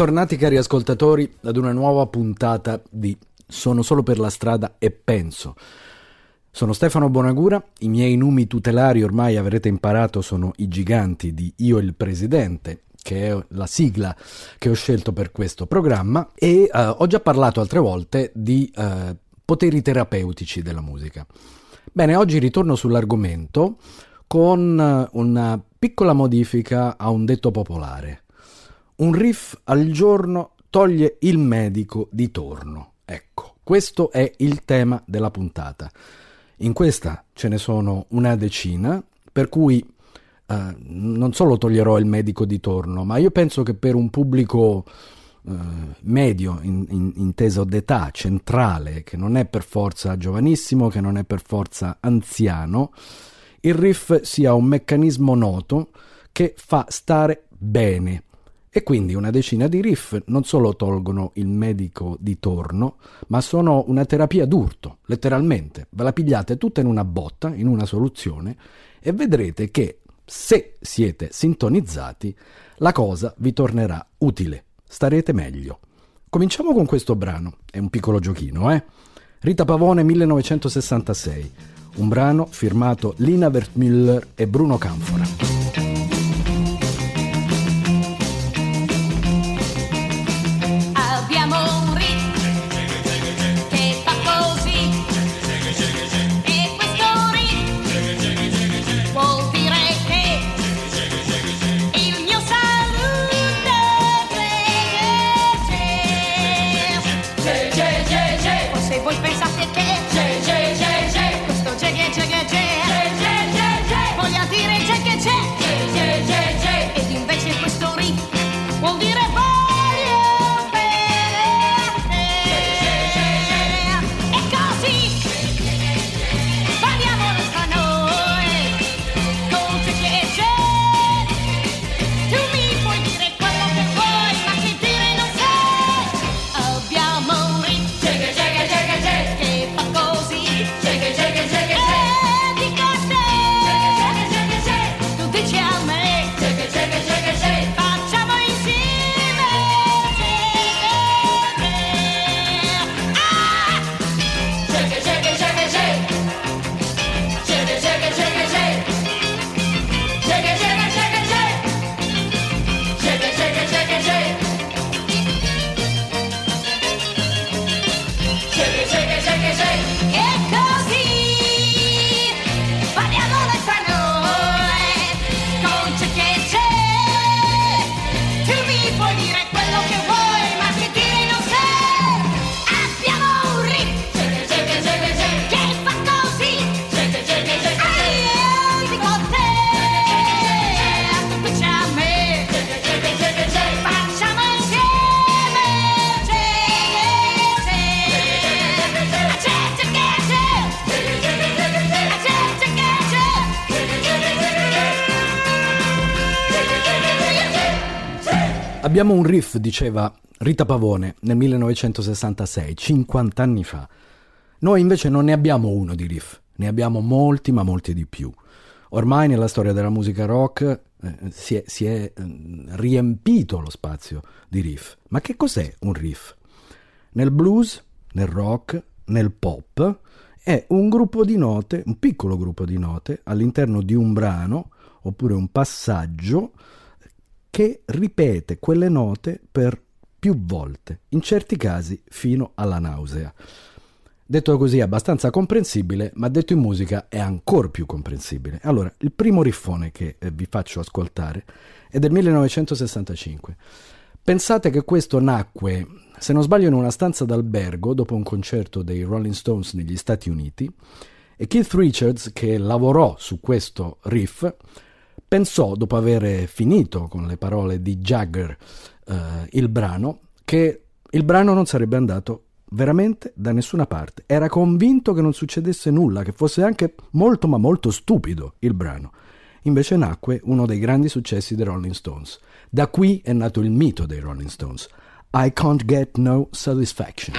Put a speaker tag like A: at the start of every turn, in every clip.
A: Bentornati cari ascoltatori ad una nuova puntata di Sono solo per la strada e penso. Sono Stefano Bonagura, i miei numi tutelari ormai avrete imparato sono i giganti di Io il Presidente, che è la sigla che ho scelto per questo programma e eh, ho già parlato altre volte di eh, poteri terapeutici della musica. Bene, oggi ritorno sull'argomento con una piccola modifica a un detto popolare. Un riff al giorno toglie il medico di torno. Ecco, questo è il tema della puntata. In questa ce ne sono una decina, per cui eh, non solo toglierò il medico di torno, ma io penso che per un pubblico eh, medio, in- in- inteso d'età, centrale, che non è per forza giovanissimo, che non è per forza anziano, il riff sia un meccanismo noto che fa stare bene. E quindi una decina di riff non solo tolgono il medico di torno, ma sono una terapia d'urto, letteralmente. Ve la pigliate tutta in una botta, in una soluzione, e vedrete che se siete sintonizzati, la cosa vi tornerà utile. Starete meglio. Cominciamo con questo brano, è un piccolo giochino, eh? Rita Pavone 1966, un brano firmato Lina Wertmüller e Bruno Canfora.
B: Riff, diceva Rita Pavone nel 1966, 50 anni fa. Noi invece non ne abbiamo uno di riff, ne abbiamo molti ma molti di più. Ormai nella storia della musica rock eh, si è, si è eh, riempito lo spazio di riff. Ma che cos'è un riff? Nel blues, nel rock, nel pop è un gruppo di note, un piccolo gruppo di note all'interno di un brano oppure un passaggio che ripete quelle note per più volte, in certi casi fino alla nausea. Detto così è abbastanza comprensibile, ma detto in musica è ancora più comprensibile. Allora, il primo riffone che eh, vi faccio ascoltare è del 1965. Pensate che questo nacque, se non sbaglio, in una stanza d'albergo dopo un concerto dei Rolling Stones negli Stati Uniti e Keith Richards, che lavorò su questo riff, pensò, dopo aver finito con le parole di Jagger eh, il brano, che il brano non sarebbe andato veramente da nessuna parte. Era convinto che non succedesse nulla, che fosse anche molto ma molto stupido il brano. Invece nacque uno dei grandi successi dei Rolling Stones. Da qui è nato il mito dei Rolling Stones. I can't get no satisfaction.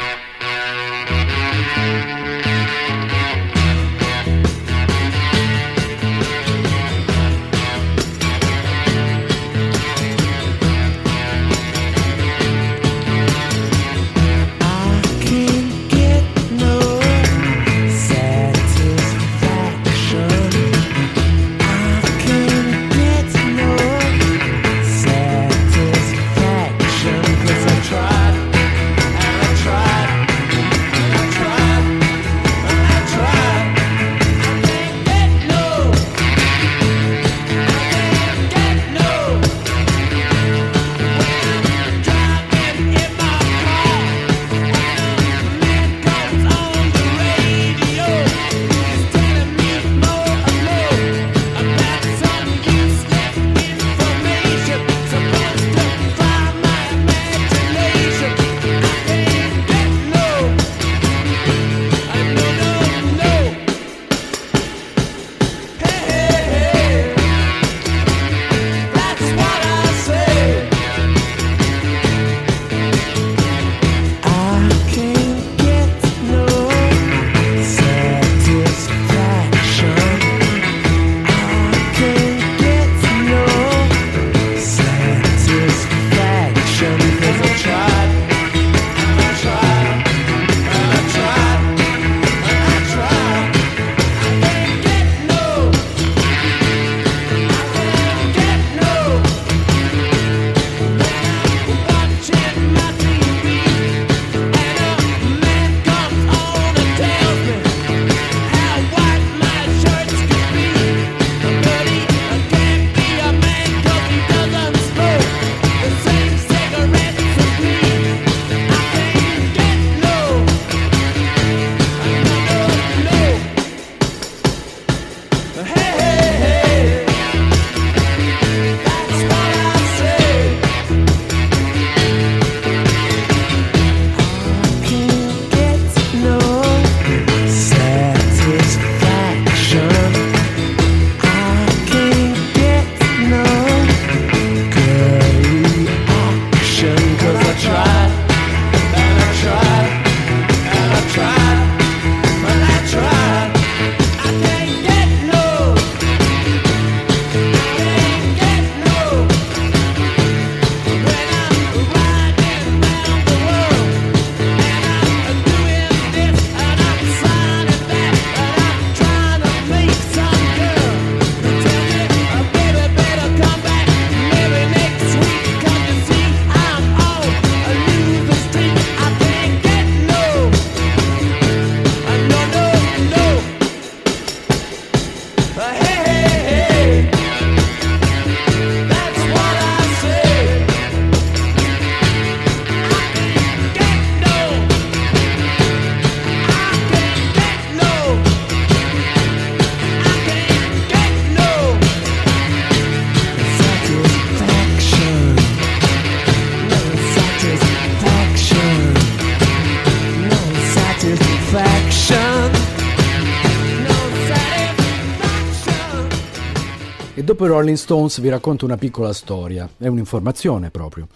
C: I
A: Rolling Stones vi racconto una piccola storia, è un'informazione proprio.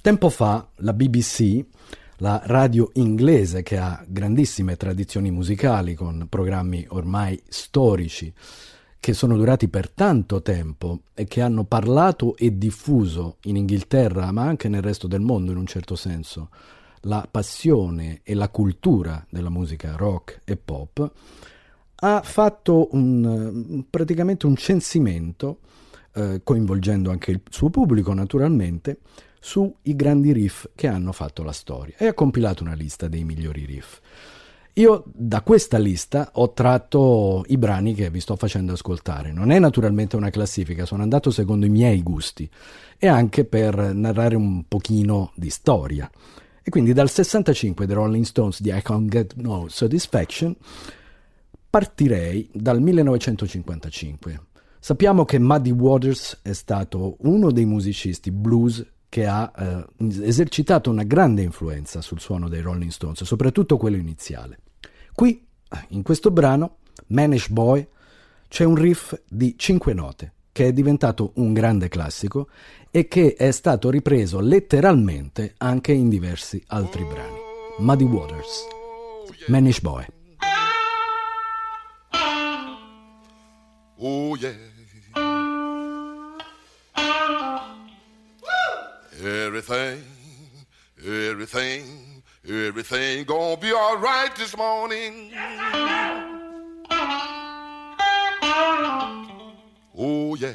A: Tempo fa la BBC, la radio inglese che ha grandissime tradizioni musicali con programmi ormai storici, che sono durati per tanto tempo e che hanno parlato e diffuso in Inghilterra, ma anche nel resto del mondo in un certo senso, la passione e la cultura della musica rock e pop, ha fatto un, praticamente un censimento, eh, coinvolgendo anche il suo pubblico naturalmente, sui grandi riff che hanno fatto la storia e ha compilato una lista dei migliori riff. Io da questa lista ho tratto i brani che vi sto facendo ascoltare. Non è naturalmente una classifica, sono andato secondo i miei gusti e anche per narrare un pochino di storia. E quindi dal 65 dei Rolling Stones di I Can't Get No Satisfaction partirei dal 1955. Sappiamo che Muddy Waters è stato uno dei musicisti blues che ha eh, esercitato una grande influenza sul suono dei Rolling Stones, soprattutto quello iniziale. Qui, in questo brano, Manish Boy, c'è un riff di cinque note che è diventato un grande classico e che è stato ripreso letteralmente anche in diversi altri brani. Muddy Waters, Manish Boy.
D: Oh yeah. Everything, everything, everything gonna be all right this morning. Oh yeah.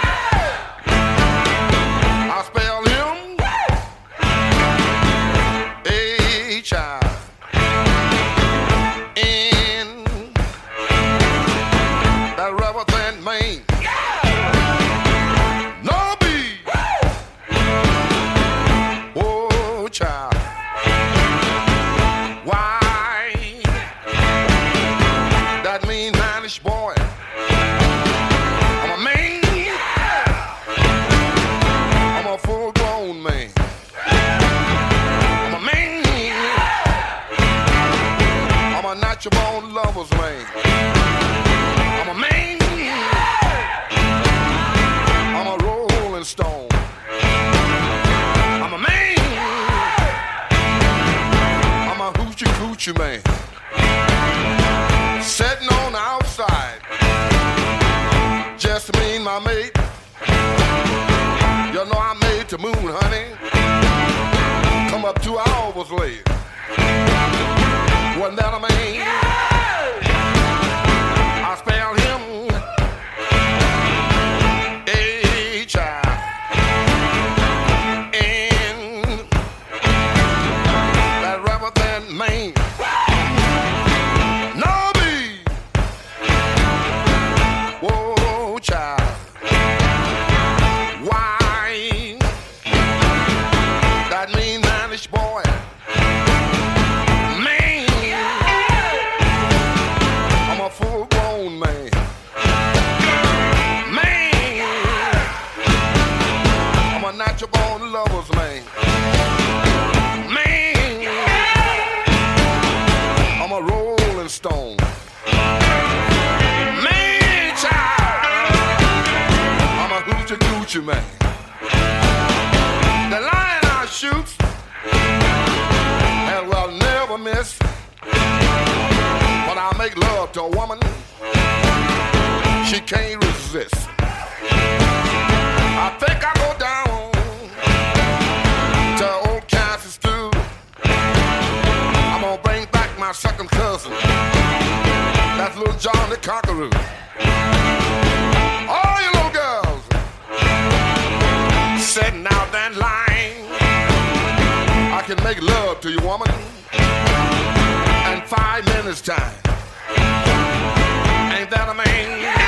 D: Hoochie man. Sitting on the outside. Just me and my mate. You know I made the moon, honey. Come up two hours late. Wasn't that a man? Man. The lion I shoot and will never miss. When I make love to a woman, she can't resist. I think I go down to old Kansas too. I'm gonna bring back my second cousin. That's little John the Conqueror. Woman, in five minutes time. Ain't that a man?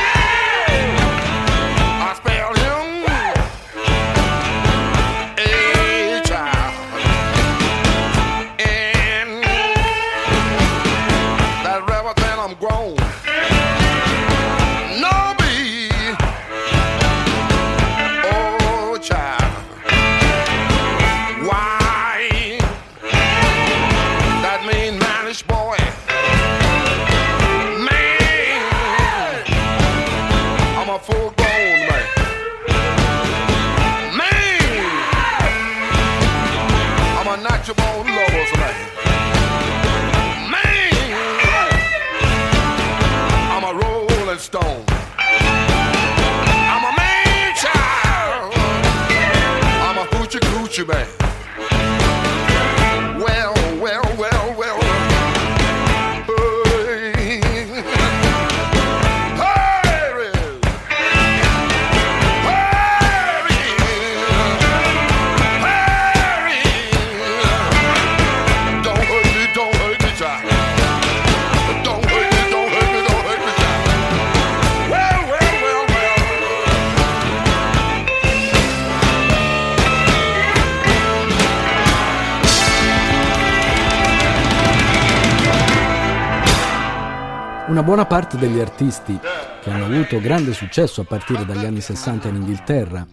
A: Buona parte degli artisti che hanno avuto grande successo a partire dagli anni 60 in Inghilterra,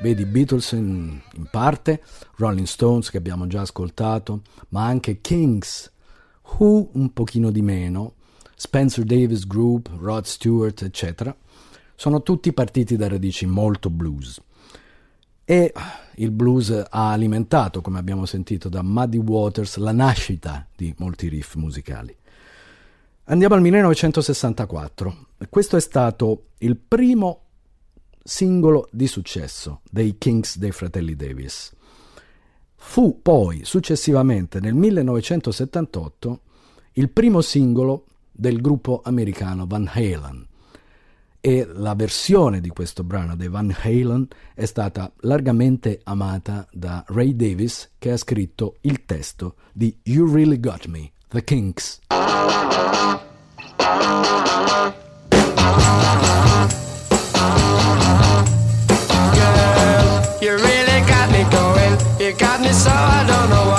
A: vedi Beatles in, in parte, Rolling Stones che abbiamo già ascoltato, ma anche Kings, Who un pochino di meno, Spencer Davis Group, Rod Stewart, eccetera, sono tutti partiti da radici molto blues. E il blues ha alimentato, come abbiamo sentito da Muddy Waters, la nascita di molti riff musicali. Andiamo al 1964. Questo è stato il primo singolo di successo dei Kings dei fratelli Davis. Fu poi successivamente nel 1978 il primo singolo del gruppo americano Van Halen e la versione di questo brano dei Van Halen è stata largamente amata da Ray Davis che ha scritto il testo di You Really Got Me, The Kinks.
E: Girl, you really got me going. You got me so I don't know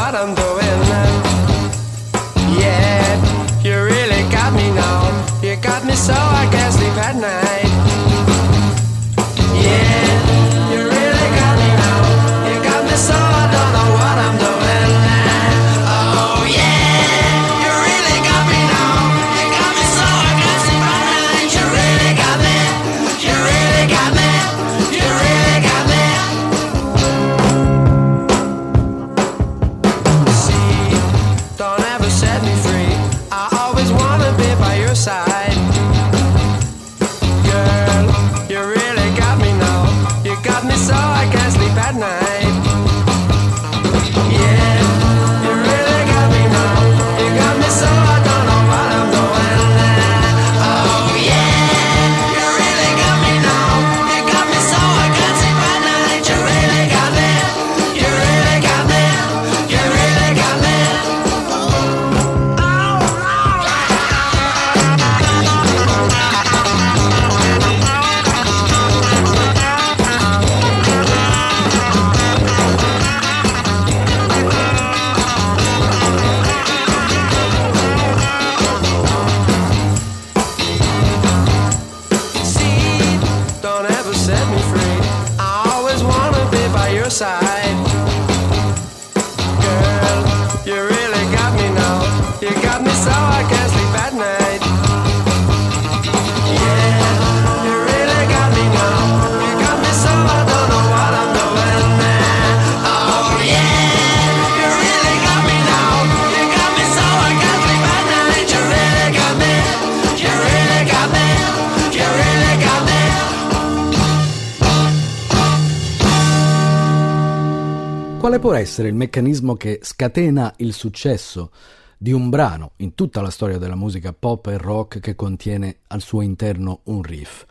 A: può essere il meccanismo che scatena il successo di un brano in tutta la storia della musica pop e rock che contiene al suo interno un riff?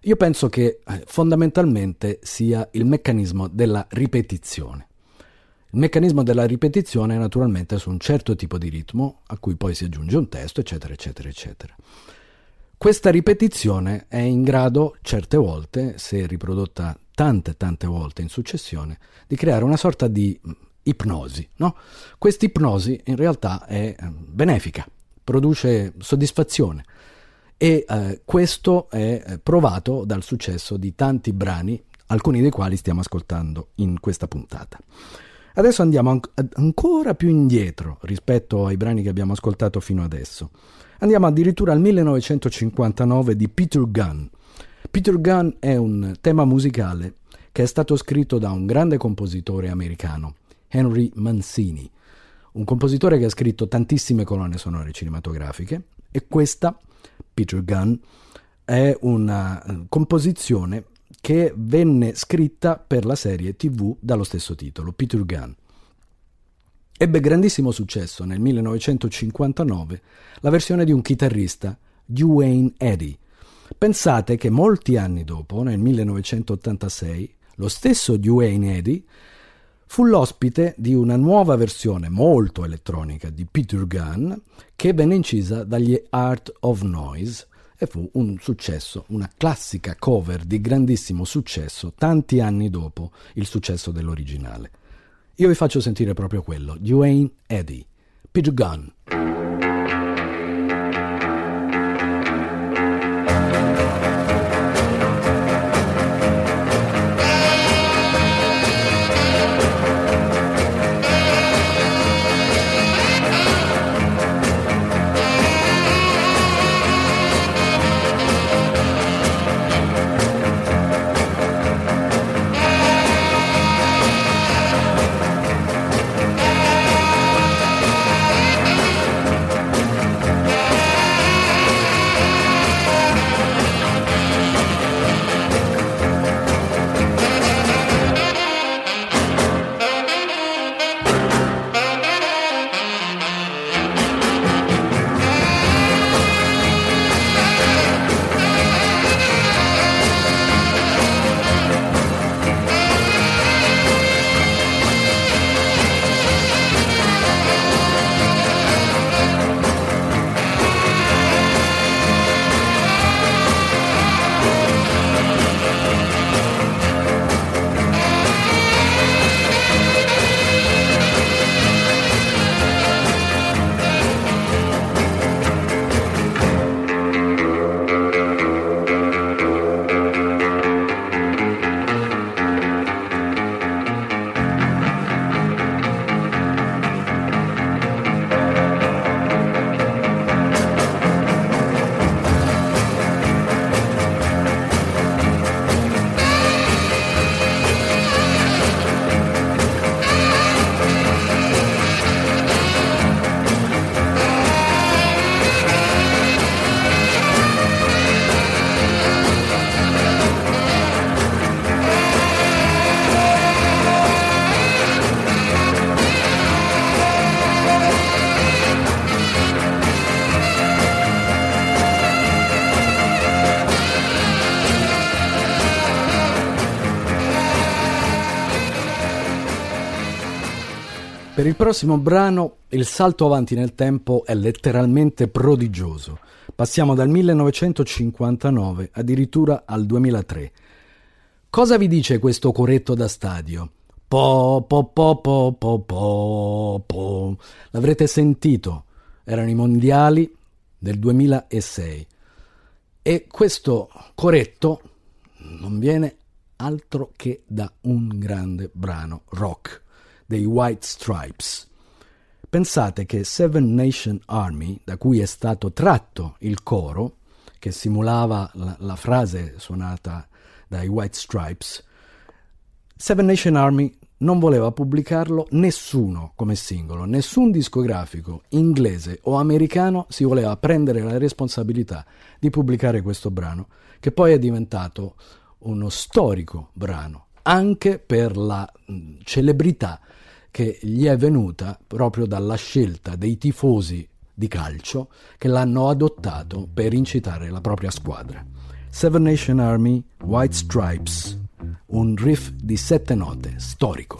A: Io penso che eh, fondamentalmente sia il meccanismo della ripetizione. Il meccanismo della ripetizione è naturalmente su un certo tipo di ritmo, a cui poi si aggiunge un testo, eccetera, eccetera, eccetera. Questa ripetizione è in grado, certe volte, se riprodotta tante, tante volte in successione, di creare una sorta di mm, ipnosi. No? Questa ipnosi in realtà è eh, benefica, produce soddisfazione e eh, questo è eh, provato dal successo di tanti brani, alcuni dei quali stiamo ascoltando in questa puntata. Adesso andiamo an- ancora più indietro rispetto ai brani che abbiamo ascoltato fino adesso. Andiamo addirittura al 1959 di Peter Gunn. Peter Gunn è un tema musicale che è stato scritto da un grande compositore americano, Henry Mancini, un compositore che ha scritto tantissime colonne sonore cinematografiche e questa, Peter Gunn, è una eh, composizione che venne scritta per la serie TV dallo stesso titolo, Peter Gunn. Ebbe grandissimo successo nel 1959 la versione di un chitarrista, Duane Eddy. Pensate che molti anni dopo, nel 1986, lo stesso Duane Eddy fu l'ospite di una nuova versione molto elettronica di Peter Gunn che venne incisa dagli Art of Noise e fu un successo, una classica cover di grandissimo successo tanti anni dopo il successo dell'originale. Io vi faccio sentire proprio quello, Duane Eddy, Peter Gunn. Per il prossimo brano il salto avanti nel tempo è letteralmente prodigioso. Passiamo dal 1959 addirittura al 2003. Cosa vi dice questo coretto da stadio? Po po po po po po po. L'avrete sentito. Erano i mondiali del 2006. E questo coretto non viene altro che da un grande brano rock dei White Stripes. Pensate che Seven Nation Army, da cui è stato tratto il coro, che simulava la, la frase suonata dai White Stripes, Seven Nation Army non voleva pubblicarlo nessuno come singolo, nessun discografico inglese o americano si voleva prendere la responsabilità di pubblicare questo brano, che poi è diventato uno storico brano, anche per la mh, celebrità che gli è venuta proprio dalla scelta dei tifosi di calcio che l'hanno adottato per incitare la propria squadra. Seven Nation Army, White Stripes, un riff di sette note, storico.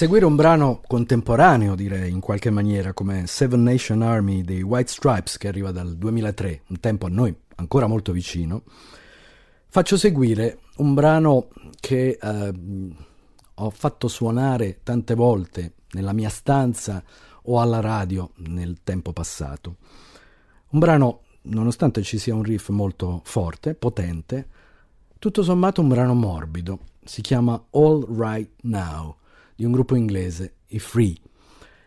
A: Seguire un brano contemporaneo, direi, in qualche maniera, come Seven Nation Army dei White Stripes, che arriva dal 2003, un tempo a noi ancora molto vicino, faccio seguire un brano che eh, ho fatto suonare tante volte nella mia stanza o alla radio nel tempo passato. Un brano, nonostante ci sia un riff molto forte, potente, tutto sommato un brano morbido. Si chiama All Right Now, di un gruppo inglese, i Free.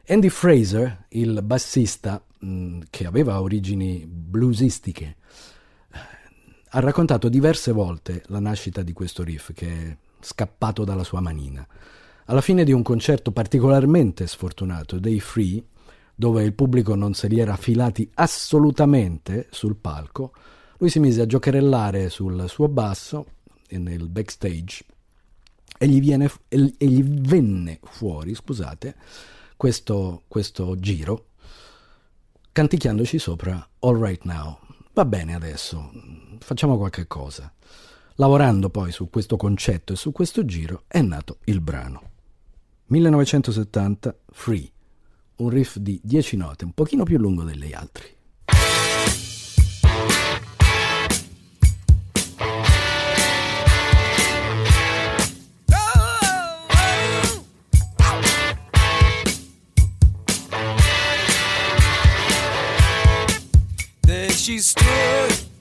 A: Andy Fraser, il bassista mh, che aveva origini bluesistiche, ha raccontato diverse volte la nascita di questo riff che è scappato dalla sua manina. Alla fine di un concerto particolarmente sfortunato dei Free, dove il pubblico non se li era filati assolutamente sul palco, lui si mise a giocherellare sul suo basso e nel backstage e gli, viene, e gli venne fuori, scusate, questo, questo giro canticchiandoci sopra All Right Now. Va bene adesso, facciamo qualche cosa. Lavorando poi su questo concetto e su questo giro è nato il brano. 1970 Free, un riff di 10 note, un pochino più lungo degli altri.
F: she's
A: still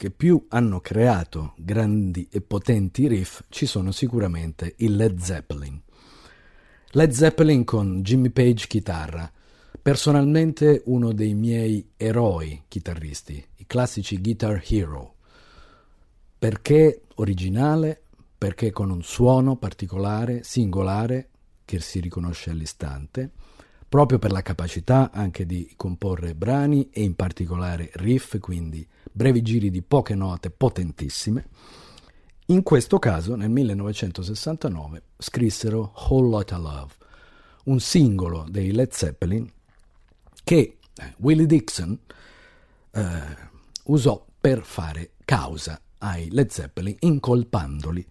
A: che più hanno creato grandi e potenti riff ci sono sicuramente i Led Zeppelin. Led Zeppelin con Jimmy Page chitarra, personalmente uno dei miei eroi chitarristi, i classici Guitar Hero. Perché originale? Perché con un suono particolare, singolare, che si riconosce all'istante, proprio per la capacità anche di comporre brani e in particolare riff, quindi brevi giri di poche note potentissime. In questo caso, nel 1969, scrissero Whole Lotta Love, un singolo dei Led Zeppelin che eh, Willie Dixon eh, usò per fare causa ai Led Zeppelin, incolpandoli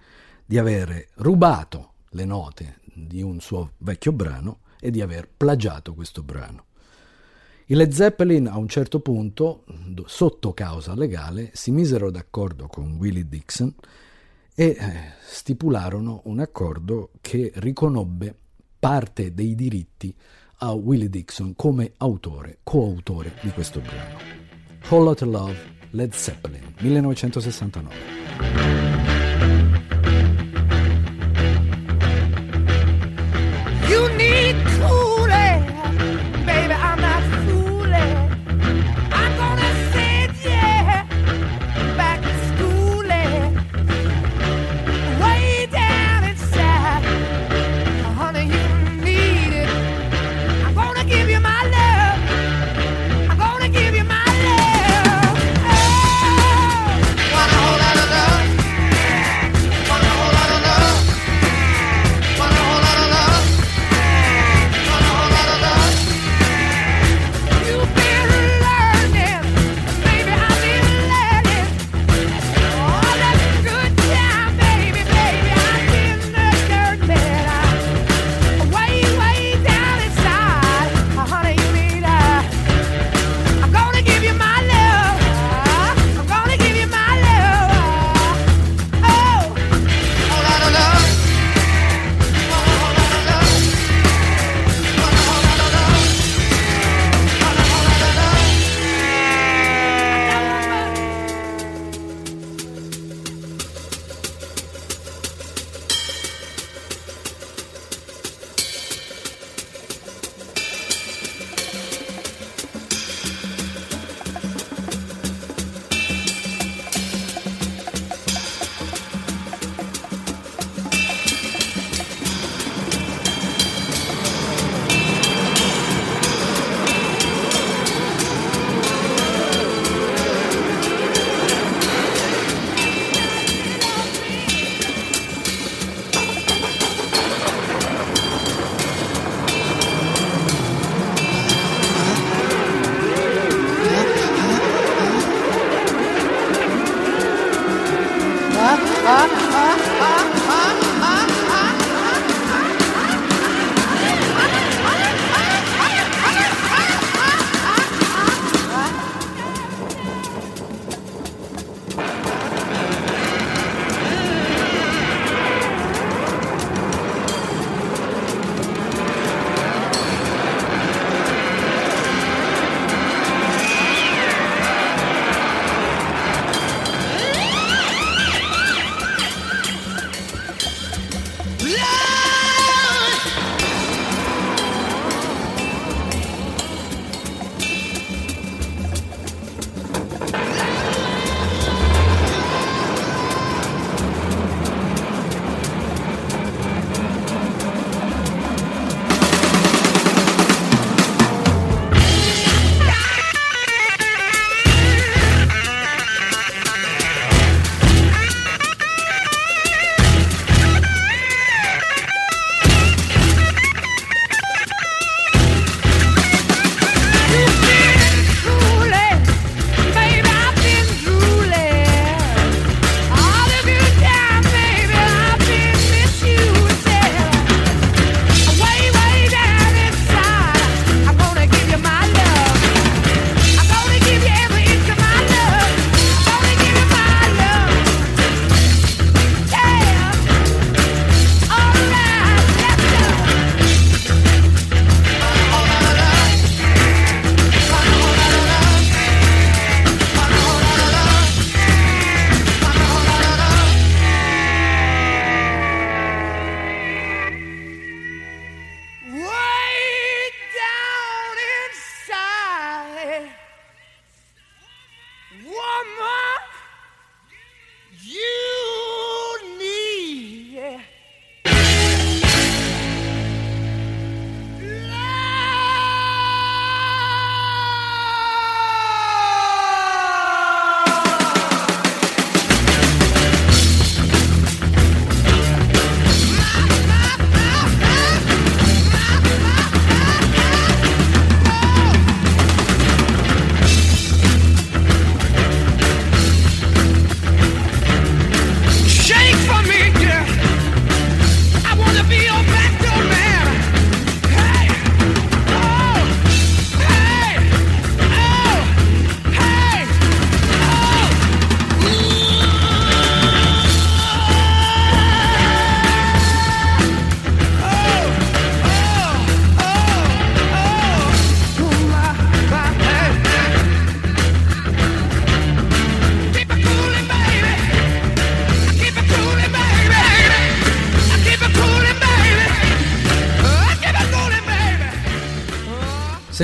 A: di avere rubato le note di un suo vecchio brano e di aver plagiato questo brano. I Led Zeppelin a un certo punto, sotto causa legale, si misero d'accordo con Willie Dixon e eh, stipularono un accordo che riconobbe parte dei diritti a Willie Dixon come autore, coautore di questo brano. Whole Lotta Love, Led Zeppelin, 1969.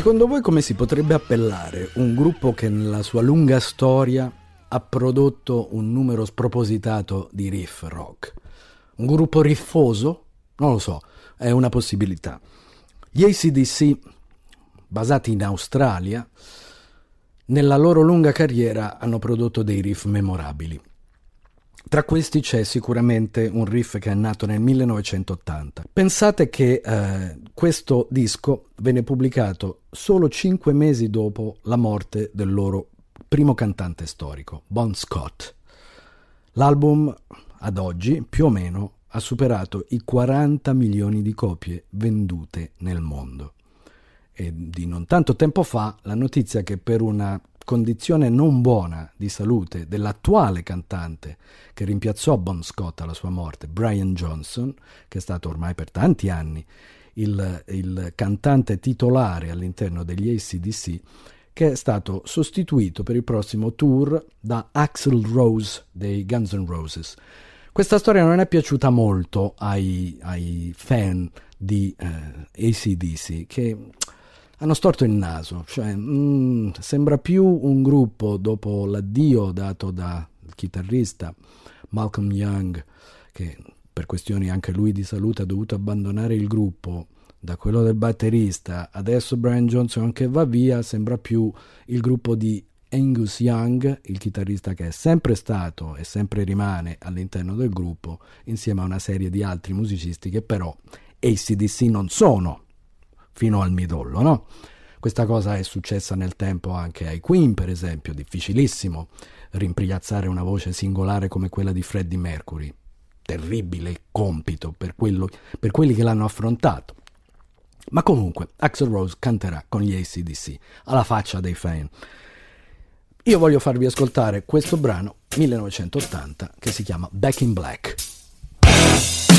A: Secondo voi come si potrebbe appellare un gruppo che nella sua lunga storia ha prodotto un numero spropositato di riff rock? Un gruppo riffoso? Non lo so, è una possibilità. Gli ACDC, basati in Australia, nella loro lunga carriera hanno prodotto dei riff memorabili. Tra questi c'è sicuramente un riff che è nato nel 1980. Pensate che eh, questo disco venne pubblicato solo cinque mesi dopo la morte del loro primo cantante storico, Bon Scott. L'album ad oggi più o meno ha superato i 40 milioni di copie vendute nel mondo. E di non tanto tempo fa la notizia che per una condizione non buona di salute dell'attuale cantante che rimpiazzò Bon Scott alla sua morte, Brian Johnson, che è stato ormai per tanti anni il, il cantante titolare all'interno degli ACDC, che è stato sostituito per il prossimo tour da Axel Rose dei Guns N' Roses. Questa storia non è piaciuta molto ai, ai fan di eh, ACDC che hanno storto il naso, cioè mm, sembra più un gruppo dopo l'addio dato dal chitarrista Malcolm Young, che per questioni anche lui di salute ha dovuto abbandonare il gruppo, da quello del batterista, adesso Brian Johnson che va via, sembra più il gruppo di Angus Young, il chitarrista che è sempre stato e sempre rimane all'interno del gruppo, insieme a una serie di altri musicisti che però ACDC non sono fino al midollo, no? Questa cosa è successa nel tempo anche ai Queen, per esempio, difficilissimo rimpiazzare una voce singolare come quella di Freddie Mercury. Terribile compito per, quello, per quelli che l'hanno affrontato. Ma comunque, Axel Rose canterà con gli ACDC, alla faccia dei fan. Io voglio farvi ascoltare questo brano 1980 che si chiama Back in Black.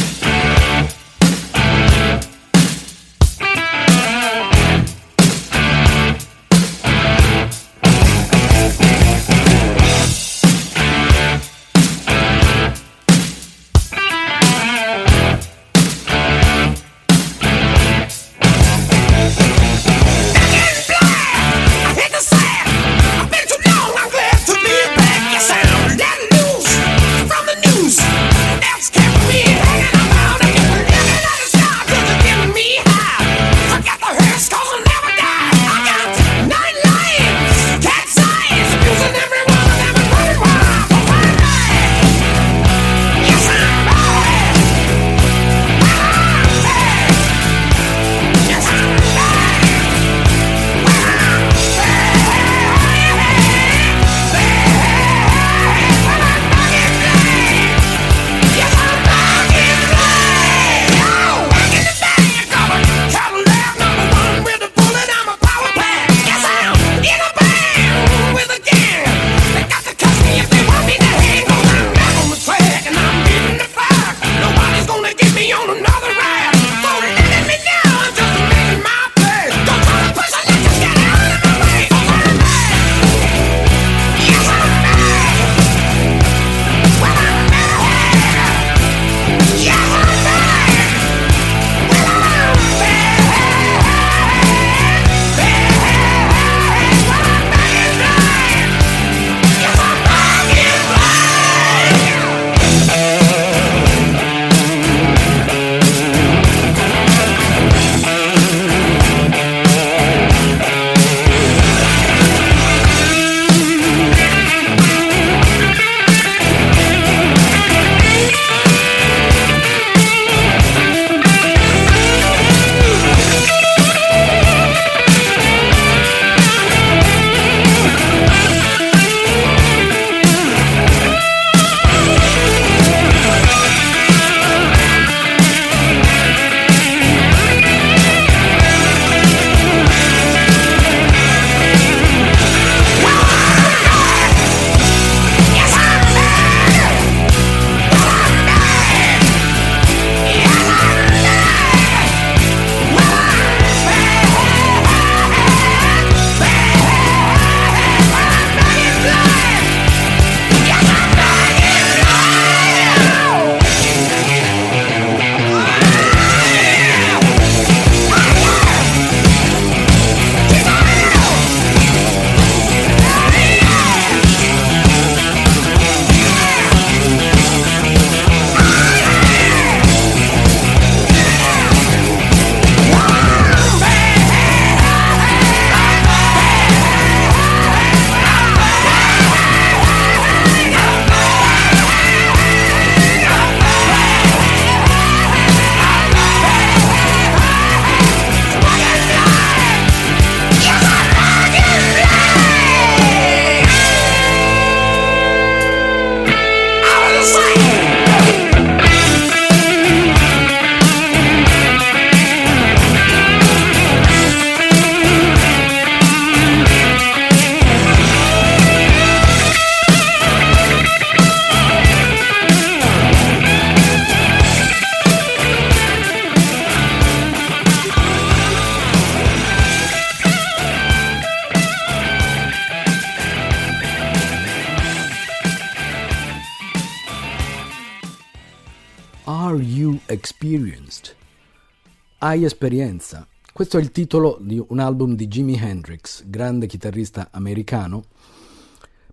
A: Hai esperienza? Questo è il titolo di un album di Jimi Hendrix, grande chitarrista americano,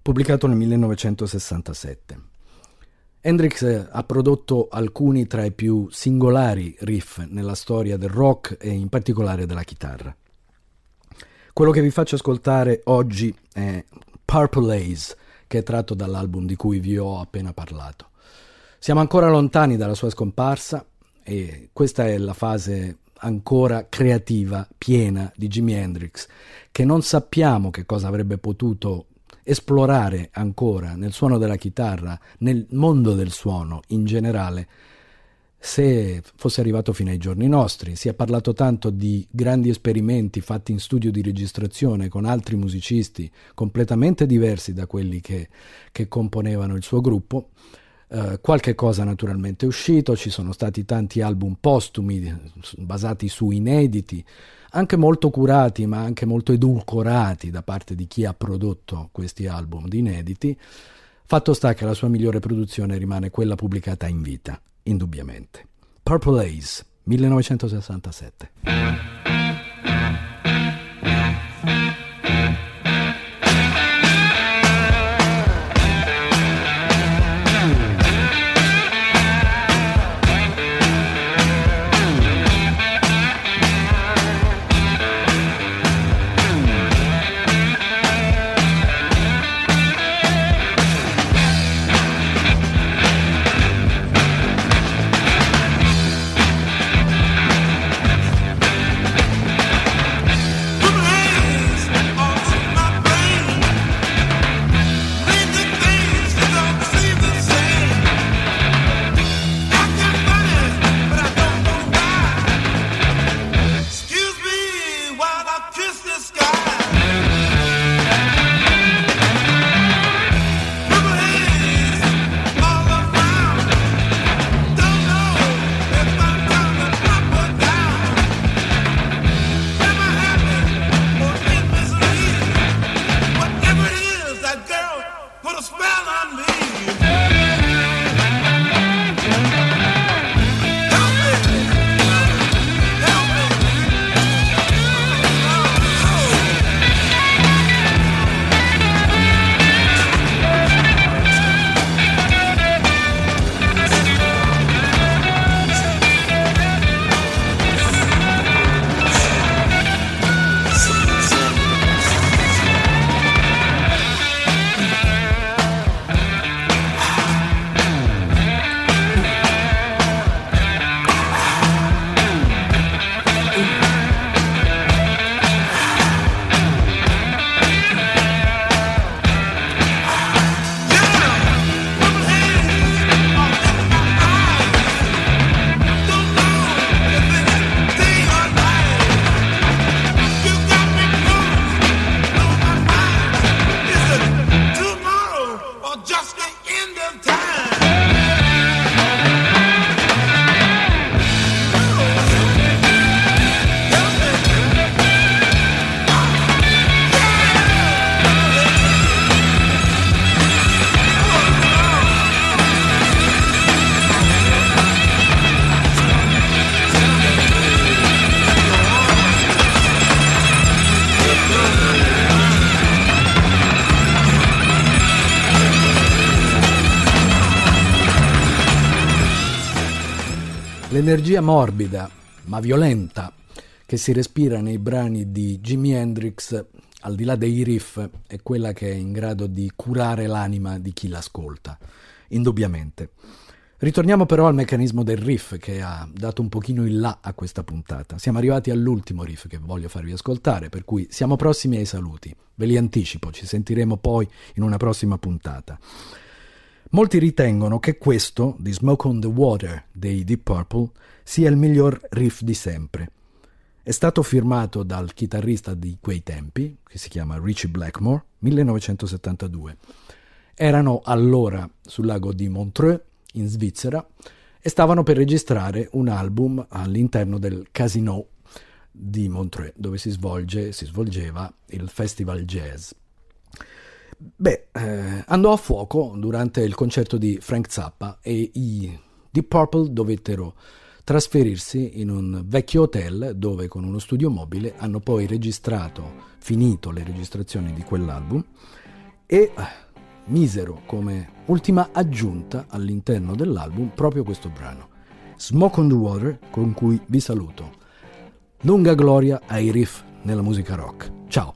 A: pubblicato nel 1967. Hendrix eh, ha prodotto alcuni tra i più singolari riff nella storia del rock e in particolare della chitarra. Quello che vi faccio ascoltare oggi è Purple Haze, che è tratto dall'album di cui vi ho appena parlato. Siamo ancora lontani dalla sua scomparsa e questa è la fase ancora creativa, piena di Jimi Hendrix, che non sappiamo che cosa avrebbe potuto esplorare ancora nel suono della chitarra, nel mondo del suono in generale, se fosse arrivato fino ai giorni nostri. Si è parlato tanto di grandi esperimenti fatti in studio di registrazione con altri musicisti completamente diversi da quelli che, che componevano il suo gruppo. Uh, qualche cosa naturalmente è uscito, ci sono stati tanti album postumi eh, basati su inediti, anche molto curati ma anche molto edulcorati da parte di chi ha prodotto questi album di inediti. Fatto sta che la sua migliore produzione rimane quella pubblicata in vita, indubbiamente. Purple Haze, 1967. L'energia morbida ma violenta che si respira nei brani di Jimi Hendrix, al di là dei riff, è quella che è in grado di curare l'anima di chi l'ascolta, indubbiamente. Ritorniamo però al meccanismo del riff che ha dato un pochino il là a questa puntata. Siamo arrivati all'ultimo riff che voglio farvi ascoltare, per cui siamo prossimi ai saluti. Ve li anticipo, ci sentiremo poi in una prossima puntata. Molti ritengono che questo, di Smoke on the Water dei Deep Purple, sia il miglior riff di sempre. È stato firmato dal chitarrista di quei tempi, che si chiama Richie Blackmore, 1972. Erano allora sul lago di Montreux, in Svizzera, e stavano per registrare un album all'interno del Casino di Montreux, dove si, svolge, si svolgeva il Festival Jazz. Beh, eh, andò a fuoco durante il concerto di Frank Zappa e i Deep Purple dovettero trasferirsi in un vecchio hotel dove con uno studio mobile hanno poi registrato, finito le registrazioni di quell'album e eh, misero come ultima aggiunta all'interno dell'album proprio questo brano, Smoke on the Water, con cui vi saluto. Lunga gloria ai riff nella musica rock. Ciao!